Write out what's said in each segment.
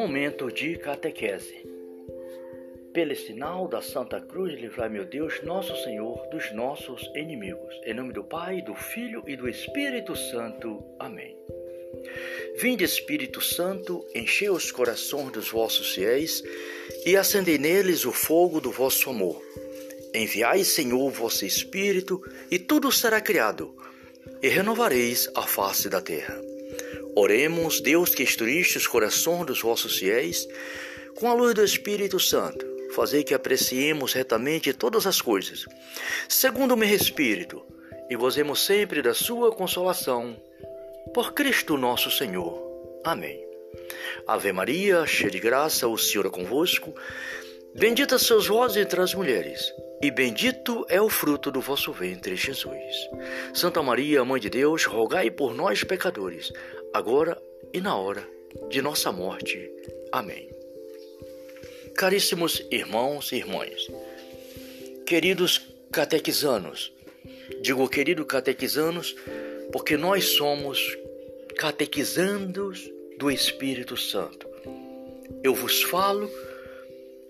Momento de catequese. Pelo sinal da Santa Cruz, livrai meu Deus, nosso Senhor, dos nossos inimigos. Em nome do Pai, do Filho e do Espírito Santo. Amém. Vinde, Espírito Santo, enchei os corações dos vossos fiéis e acendei neles o fogo do vosso amor. Enviai, Senhor, o vosso Espírito, e tudo será criado, e renovareis a face da terra. Oremos, Deus que instruíste os corações dos vossos fiéis, com a luz do Espírito Santo, fazei que apreciemos retamente todas as coisas, segundo o meu Espírito, e gozemos sempre da sua consolação. Por Cristo nosso Senhor. Amém. Ave Maria, cheia de graça, o Senhor é convosco. Bendita sois vós entre as mulheres, e bendito é o fruto do vosso ventre, Jesus. Santa Maria, Mãe de Deus, rogai por nós, pecadores, agora e na hora de nossa morte. Amém. Caríssimos irmãos e irmãs, queridos catequizanos, digo querido catequizanos porque nós somos catequizandos do Espírito Santo. Eu vos falo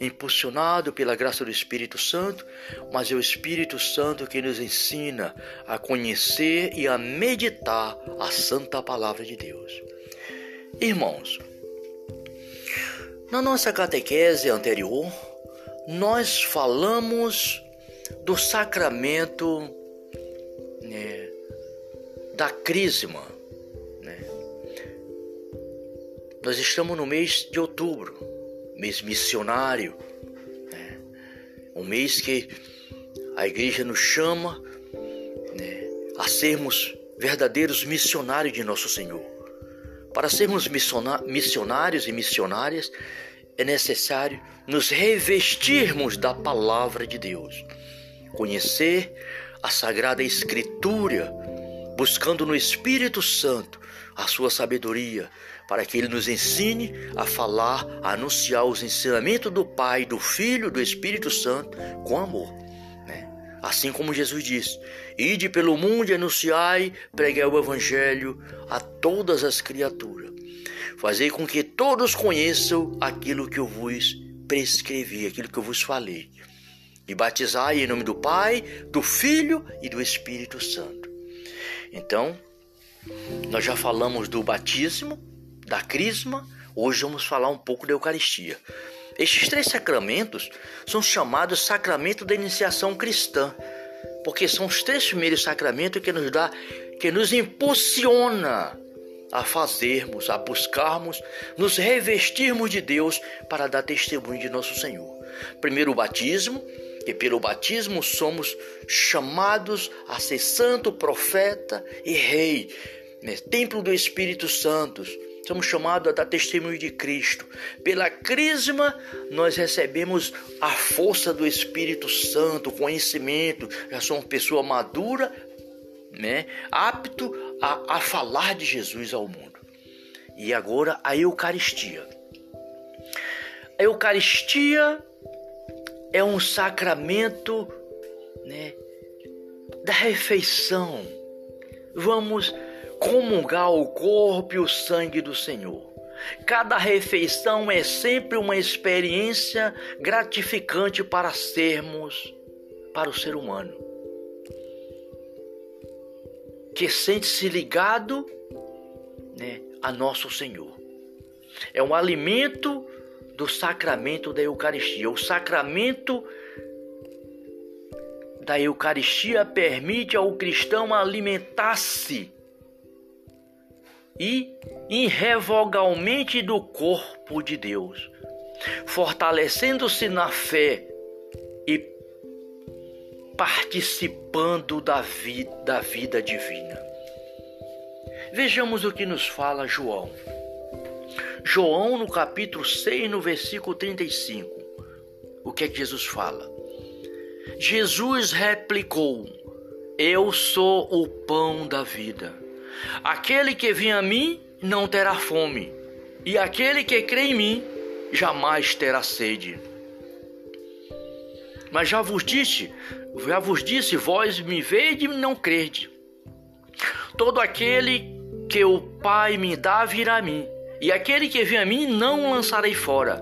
impulsionado pela graça do Espírito Santo, mas é o Espírito Santo que nos ensina a conhecer e a meditar a santa palavra de Deus. Irmãos, na nossa catequese anterior, nós falamos do sacramento né, da crisma. Né? Nós estamos no mês de outubro mês missionário, né? um mês que a igreja nos chama né, a sermos verdadeiros missionários de nosso Senhor. Para sermos missionários e missionárias, é necessário nos revestirmos da palavra de Deus, conhecer a Sagrada Escritura, buscando no Espírito Santo a sua sabedoria, para que ele nos ensine a falar, a anunciar os ensinamentos do Pai, do Filho, do Espírito Santo com amor. Né? Assim como Jesus disse: Ide pelo mundo e anunciai, pregai o Evangelho a todas as criaturas. Fazei com que todos conheçam aquilo que eu vos prescrevi, aquilo que eu vos falei. E batizai em nome do Pai, do Filho e do Espírito Santo. Então, nós já falamos do batismo, da crisma, hoje vamos falar um pouco da Eucaristia. Estes três sacramentos são chamados sacramento da iniciação cristã, porque são os três primeiros sacramentos que nos dá, que nos impulsiona a fazermos, a buscarmos, nos revestirmos de Deus para dar testemunho de nosso Senhor. Primeiro o batismo, e pelo batismo somos chamados a ser santo, profeta e rei, né? templo do Espírito Santo, Somos chamados a dar testemunho de Cristo. Pela crisma, nós recebemos a força do Espírito Santo, conhecimento. Já somos pessoa madura, né? apto a, a falar de Jesus ao mundo. E agora a Eucaristia. A Eucaristia é um sacramento né, da refeição. Vamos comungar o corpo e o sangue do Senhor. Cada refeição é sempre uma experiência gratificante para sermos, para o ser humano, que sente-se ligado né, a nosso Senhor. É um alimento do sacramento da Eucaristia. O sacramento da Eucaristia permite ao cristão alimentar-se e irrevogavelmente do corpo de Deus, fortalecendo-se na fé e participando da vida, da vida divina. Vejamos o que nos fala João. João, no capítulo 6, no versículo 35. O que é que Jesus fala? Jesus replicou: Eu sou o pão da vida. Aquele que vem a mim não terá fome, e aquele que crê em mim jamais terá sede. Mas já vos disse, já vos disse, vós me vede e não crede. Todo aquele que o Pai me dá virá a mim, E aquele que vem a mim não lançarei fora.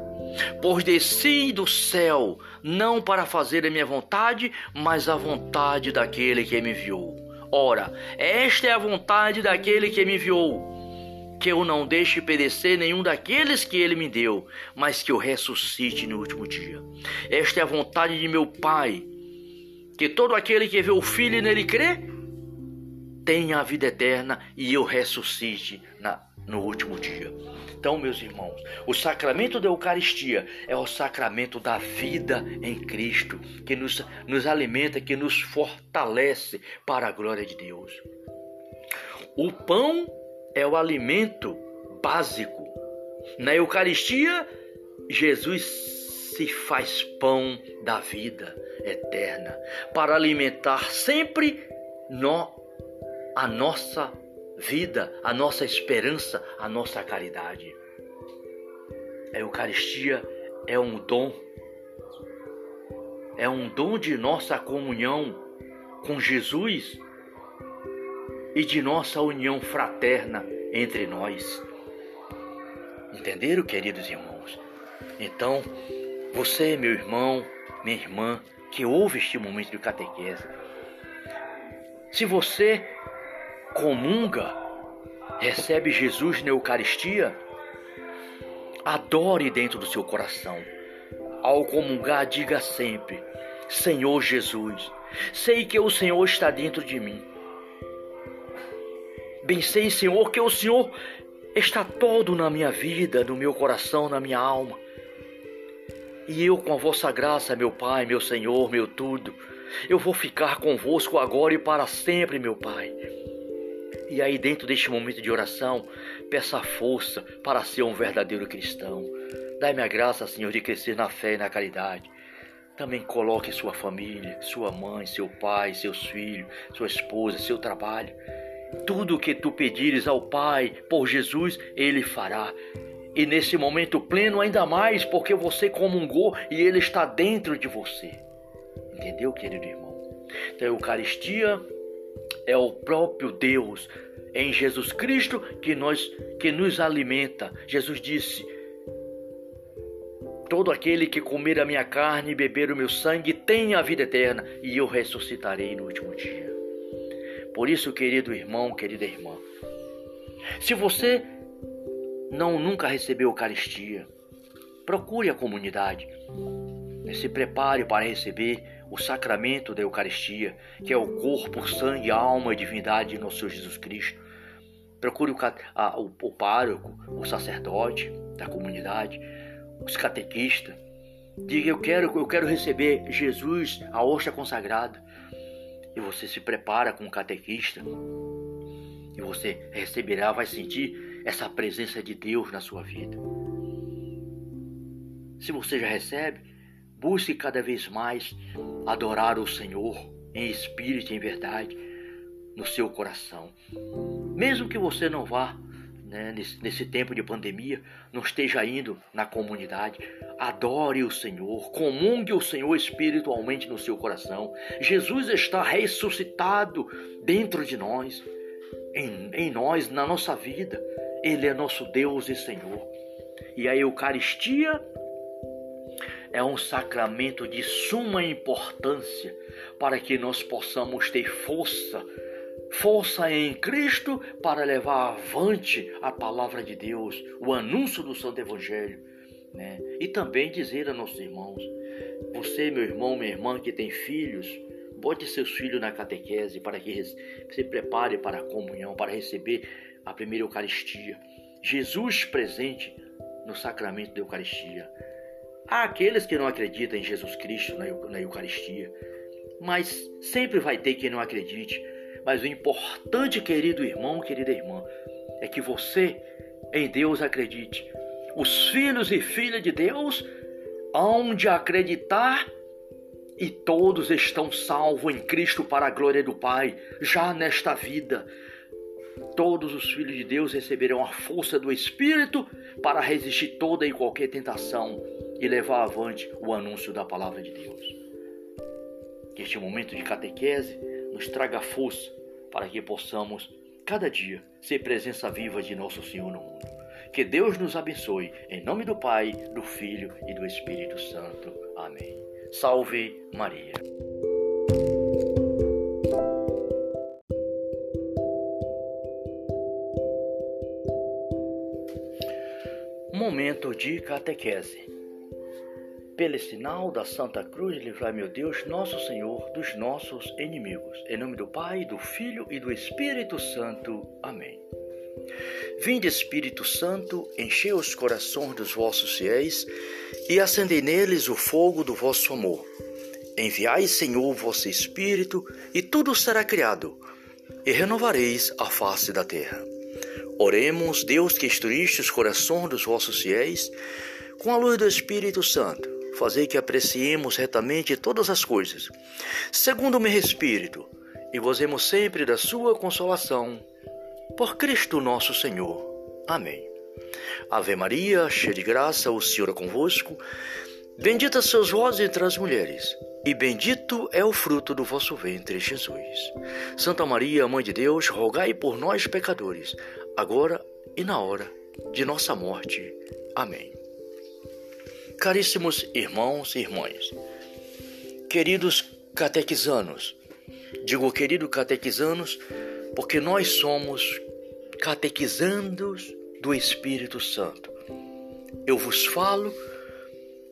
Pois desci do céu, não para fazer a minha vontade, mas a vontade daquele que me enviou. Ora, esta é a vontade daquele que me enviou, que eu não deixe perecer nenhum daqueles que ele me deu, mas que eu ressuscite no último dia. Esta é a vontade de meu Pai, que todo aquele que vê o Filho e nele crê, tenha a vida eterna e eu ressuscite na, no último dia. Então, meus irmãos, o sacramento da Eucaristia é o sacramento da vida em Cristo, que nos, nos alimenta, que nos fortalece para a glória de Deus. O pão é o alimento básico. Na Eucaristia, Jesus se faz pão da vida eterna para alimentar sempre no, a nossa vida, a nossa esperança, a nossa caridade. A Eucaristia é um dom, é um dom de nossa comunhão com Jesus e de nossa união fraterna entre nós. Entenderam, queridos irmãos? Então, você, meu irmão, minha irmã, que ouve este momento de catequese, se você comunga, recebe Jesus na Eucaristia, adore dentro do seu coração. Ao comungar, diga sempre: Senhor Jesus, sei que o Senhor está dentro de mim. Bem sei, Senhor, que o Senhor está todo na minha vida, no meu coração, na minha alma. E eu, com a vossa graça, meu Pai, meu Senhor, meu tudo, eu vou ficar convosco agora e para sempre, meu Pai. E aí, dentro deste momento de oração, peça força para ser um verdadeiro cristão. Dai-me a graça, Senhor, de crescer na fé e na caridade. Também coloque sua família, sua mãe, seu pai, seus filhos, sua esposa, seu trabalho. Tudo o que tu pedires ao Pai por Jesus, Ele fará. E nesse momento pleno, ainda mais, porque você comungou e Ele está dentro de você. Entendeu, querido irmão? Então, a Eucaristia é o próprio Deus em Jesus Cristo que nós que nos alimenta. Jesus disse: Todo aquele que comer a minha carne e beber o meu sangue tem a vida eterna, e eu ressuscitarei no último dia. Por isso, querido irmão, querida irmã, se você não nunca recebeu Eucaristia, procure a comunidade. Se prepare para receber o sacramento da Eucaristia, que é o corpo, sangue, alma e divindade de nosso Senhor Jesus Cristo. Procure o, a, o, o pároco, o sacerdote da comunidade, os catequistas. Diga, eu quero, eu quero receber Jesus, a hóstia consagrada. E você se prepara com o catequista. E você receberá, vai sentir essa presença de Deus na sua vida. Se você já recebe, Busque cada vez mais adorar o Senhor em espírito e em verdade no seu coração. Mesmo que você não vá né, nesse, nesse tempo de pandemia, não esteja indo na comunidade, adore o Senhor, comungue o Senhor espiritualmente no seu coração. Jesus está ressuscitado dentro de nós, em, em nós, na nossa vida. Ele é nosso Deus e Senhor. E a Eucaristia é um sacramento de suma importância para que nós possamos ter força, força em Cristo para levar avante a palavra de Deus, o anúncio do Santo Evangelho. Né? E também dizer a nossos irmãos: você, meu irmão, minha irmã que tem filhos, bote seus filhos na catequese para que se prepare para a comunhão, para receber a primeira Eucaristia. Jesus presente no sacramento da Eucaristia. Há aqueles que não acreditam em Jesus Cristo na Eucaristia, mas sempre vai ter quem não acredite. Mas o importante, querido irmão, querida irmã, é que você em Deus acredite. Os filhos e filhas de Deus hão de acreditar e todos estão salvos em Cristo para a glória do Pai, já nesta vida. Todos os filhos de Deus receberão a força do Espírito para resistir toda e qualquer tentação e levar avante o anúncio da palavra de Deus. Que este momento de catequese nos traga força para que possamos, cada dia, ser presença viva de nosso Senhor no mundo. Que Deus nos abençoe. Em nome do Pai, do Filho e do Espírito Santo. Amém. Salve Maria. Momento de catequese. Pelo sinal da Santa Cruz, livrai meu Deus, nosso Senhor, dos nossos inimigos. Em nome do Pai, do Filho e do Espírito Santo. Amém. Vinde, Espírito Santo, enchei os corações dos vossos fiéis e acendei neles o fogo do vosso amor. Enviai, Senhor, vosso Espírito, e tudo será criado, e renovareis a face da terra. Oremos, Deus que instruíste os corações dos vossos fiéis, com a luz do Espírito Santo, fazei que apreciemos retamente todas as coisas, segundo o meu Espírito, e gozemos sempre da sua consolação por Cristo nosso Senhor. Amém. Ave Maria, cheia de graça, o Senhor é convosco. Bendita sois vós entre as mulheres, e bendito é o fruto do vosso ventre, Jesus. Santa Maria, Mãe de Deus, rogai por nós, pecadores, agora e na hora de nossa morte. Amém. Caríssimos irmãos e irmãs, queridos catequizanos, digo querido catequizanos porque nós somos catequizandos do Espírito Santo. Eu vos falo,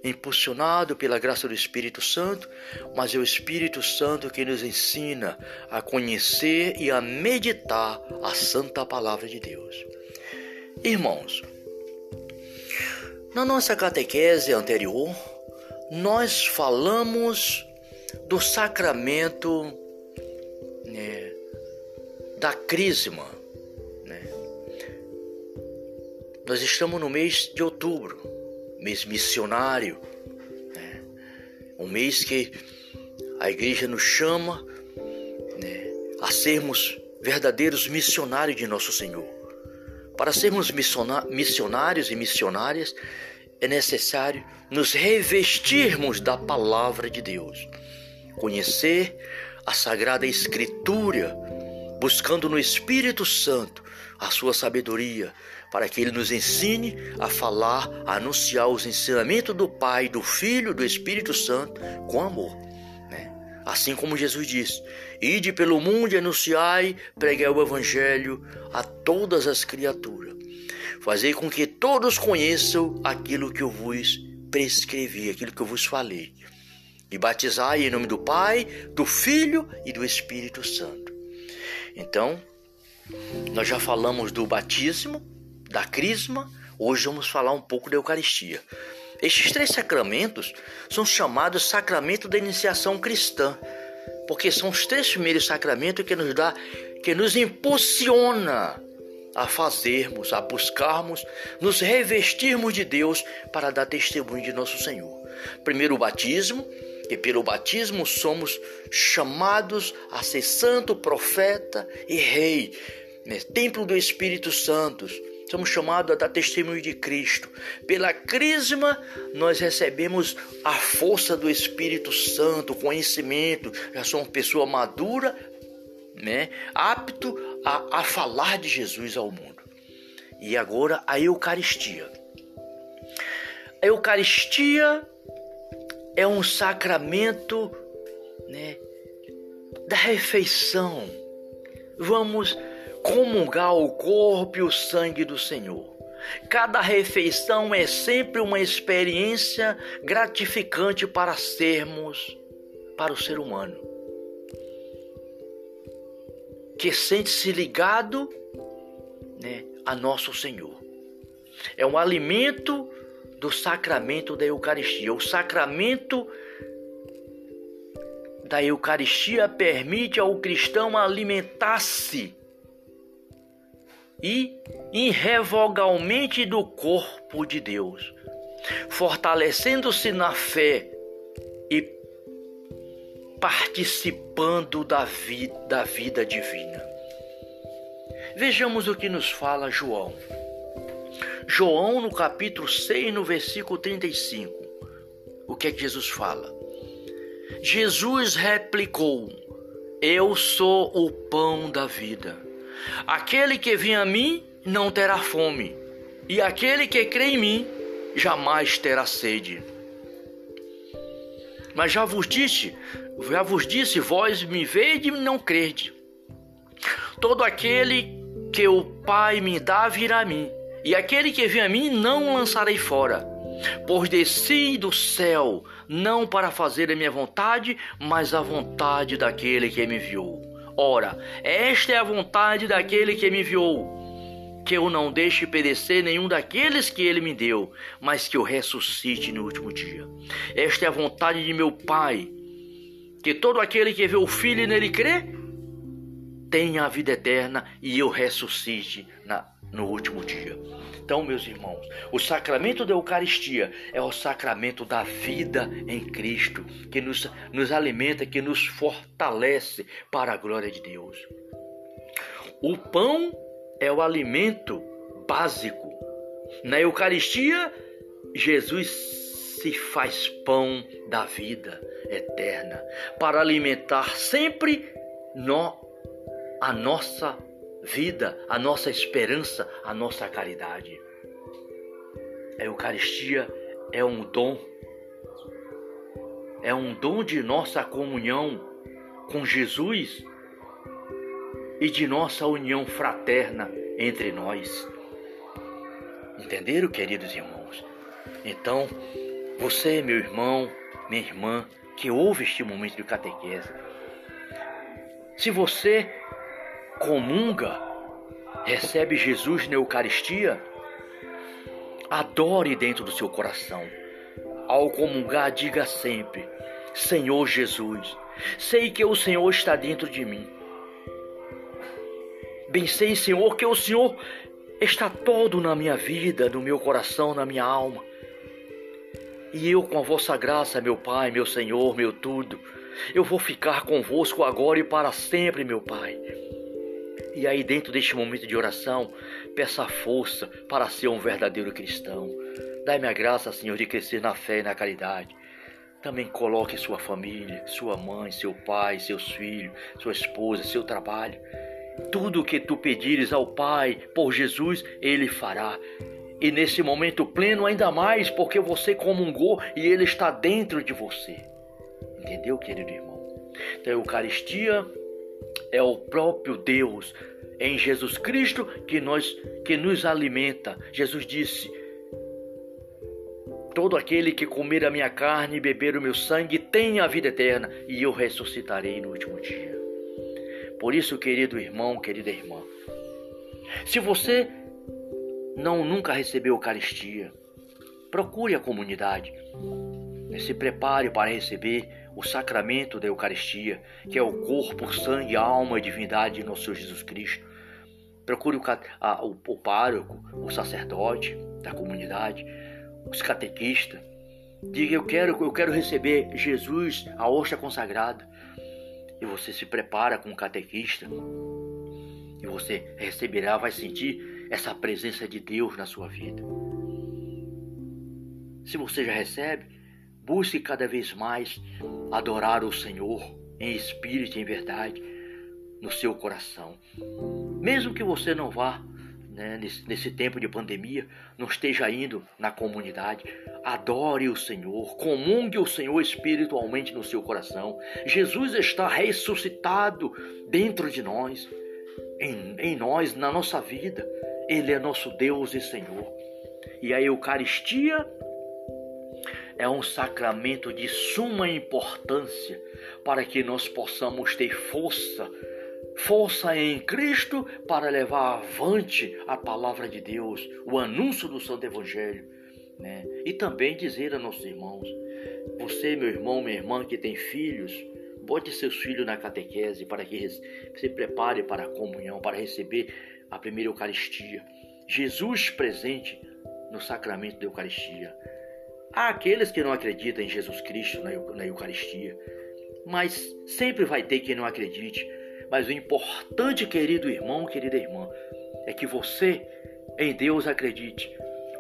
impulsionado pela graça do Espírito Santo, mas é o Espírito Santo que nos ensina a conhecer e a meditar a santa palavra de Deus. Irmãos, na nossa catequese anterior, nós falamos do sacramento né, da crisma. Né? Nós estamos no mês de outubro, mês missionário, né? um mês que a igreja nos chama né, a sermos verdadeiros missionários de nosso Senhor. Para sermos missionários e missionárias, é necessário nos revestirmos da palavra de Deus, conhecer a Sagrada Escritura buscando no Espírito Santo a sua sabedoria, para que ele nos ensine a falar, a anunciar os ensinamentos do Pai, do Filho, do Espírito Santo com amor. Assim como Jesus disse: Ide pelo mundo e anunciai, pregai o Evangelho a todas as criaturas. Fazei com que todos conheçam aquilo que eu vos prescrevi, aquilo que eu vos falei. E batizai em nome do Pai, do Filho e do Espírito Santo. Então, nós já falamos do batismo, da crisma, hoje vamos falar um pouco da Eucaristia. Estes três sacramentos são chamados sacramento da iniciação cristã, porque são os três primeiros sacramentos que nos dá, que nos impulsiona a fazermos, a buscarmos, nos revestirmos de Deus para dar testemunho de nosso Senhor. Primeiro o batismo, e pelo batismo somos chamados a ser santo, profeta e rei, né? templo do Espírito Santo. Somos chamados a dar testemunho de Cristo. Pela crisma, nós recebemos a força do Espírito Santo, conhecimento. Já somos pessoa madura, né? apto a, a falar de Jesus ao mundo. E agora a Eucaristia. A Eucaristia é um sacramento né, da refeição. Vamos comungar o corpo e o sangue do Senhor. Cada refeição é sempre uma experiência gratificante para sermos, para o ser humano, que sente-se ligado né, a nosso Senhor. É um alimento do sacramento da Eucaristia. O sacramento da Eucaristia permite ao cristão alimentar-se e irrevogavelmente do corpo de Deus, fortalecendo-se na fé e participando da vida, da vida divina. Vejamos o que nos fala João. João, no capítulo 6, no versículo 35, o que é que Jesus fala? Jesus replicou: Eu sou o pão da vida. Aquele que vem a mim não terá fome, e aquele que crê em mim jamais terá sede. Mas já vos disse, já vos disse, vós me vede e não crede. Todo aquele que o Pai me dá virá a mim, e aquele que vem a mim não lançarei fora. Pois desci do céu, não para fazer a minha vontade, mas a vontade daquele que me enviou. Ora, esta é a vontade daquele que me enviou que eu não deixe perecer nenhum daqueles que ele me deu, mas que eu ressuscite no último dia. Esta é a vontade de meu Pai, que todo aquele que vê o Filho e nele crê, tenha a vida eterna e eu ressuscite na, no último dia. Então, meus irmãos, o sacramento da Eucaristia é o sacramento da vida em Cristo, que nos, nos alimenta, que nos fortalece para a glória de Deus. O pão é o alimento básico. Na Eucaristia, Jesus se faz pão da vida eterna para alimentar sempre no, a nossa vida, a nossa esperança, a nossa caridade. A Eucaristia é um dom, é um dom de nossa comunhão com Jesus e de nossa união fraterna entre nós. Entenderam, queridos irmãos? Então, você, meu irmão, minha irmã, que ouve este momento de catequese, se você comunga, recebe Jesus na Eucaristia, adore dentro do seu coração. Ao comungar, diga sempre: Senhor Jesus, sei que o Senhor está dentro de mim. Bem sei, Senhor, que o Senhor está todo na minha vida, no meu coração, na minha alma. E eu, com a vossa graça, meu Pai, meu Senhor, meu tudo, eu vou ficar convosco agora e para sempre, meu Pai. E aí, dentro deste momento de oração, peça força para ser um verdadeiro cristão. Dai-me a graça, Senhor, de crescer na fé e na caridade. Também coloque sua família, sua mãe, seu pai, seus filhos, sua esposa, seu trabalho. Tudo o que tu pedires ao Pai por Jesus, Ele fará. E nesse momento pleno, ainda mais, porque você comungou e Ele está dentro de você. Entendeu, querido irmão? Então, a Eucaristia é o próprio Deus em Jesus Cristo que, nós, que nos alimenta. Jesus disse: Todo aquele que comer a minha carne e beber o meu sangue tem a vida eterna, e eu ressuscitarei no último dia. Por isso, querido irmão, querida irmã, se você não nunca recebeu Eucaristia, procure a comunidade. Se prepare para receber o sacramento da Eucaristia, que é o corpo, sangue, alma e divindade de nosso Senhor Jesus Cristo. Procure o, a, o, o pároco, o sacerdote da comunidade, os catequistas. Diga, eu quero, eu quero receber Jesus, a hóstia consagrada e você se prepara com o catequista e você receberá, vai sentir essa presença de Deus na sua vida. Se você já recebe, busque cada vez mais adorar o Senhor em espírito e em verdade no seu coração. Mesmo que você não vá né, nesse, nesse tempo de pandemia, não esteja indo na comunidade, adore o Senhor, comungue o Senhor espiritualmente no seu coração. Jesus está ressuscitado dentro de nós, em, em nós, na nossa vida. Ele é nosso Deus e Senhor. E a Eucaristia é um sacramento de suma importância para que nós possamos ter força força em Cristo para levar avante a palavra de Deus, o anúncio do Santo Evangelho, né? E também dizer a nossos irmãos: você, meu irmão, minha irmã que tem filhos, bote seus filhos na catequese para que se prepare para a comunhão, para receber a primeira Eucaristia. Jesus presente no sacramento da Eucaristia. Há aqueles que não acreditam em Jesus Cristo na Eucaristia, mas sempre vai ter quem não acredite mas o importante, querido irmão, querida irmã, é que você em Deus acredite.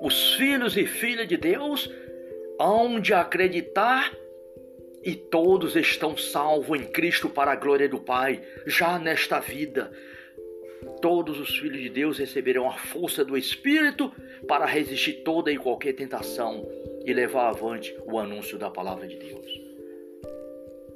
Os filhos e filhas de Deus hão de acreditar e todos estão salvos em Cristo para a glória do Pai, já nesta vida. todos os filhos de Deus receberão a força do Espírito para resistir toda e qualquer tentação e levar avante o anúncio da palavra de Deus.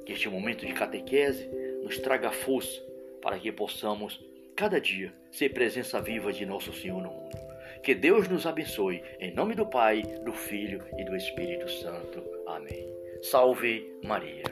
Que este momento de catequese nos traga força para que possamos, cada dia, ser presença viva de nosso Senhor no mundo. Que Deus nos abençoe, em nome do Pai, do Filho e do Espírito Santo. Amém. Salve Maria.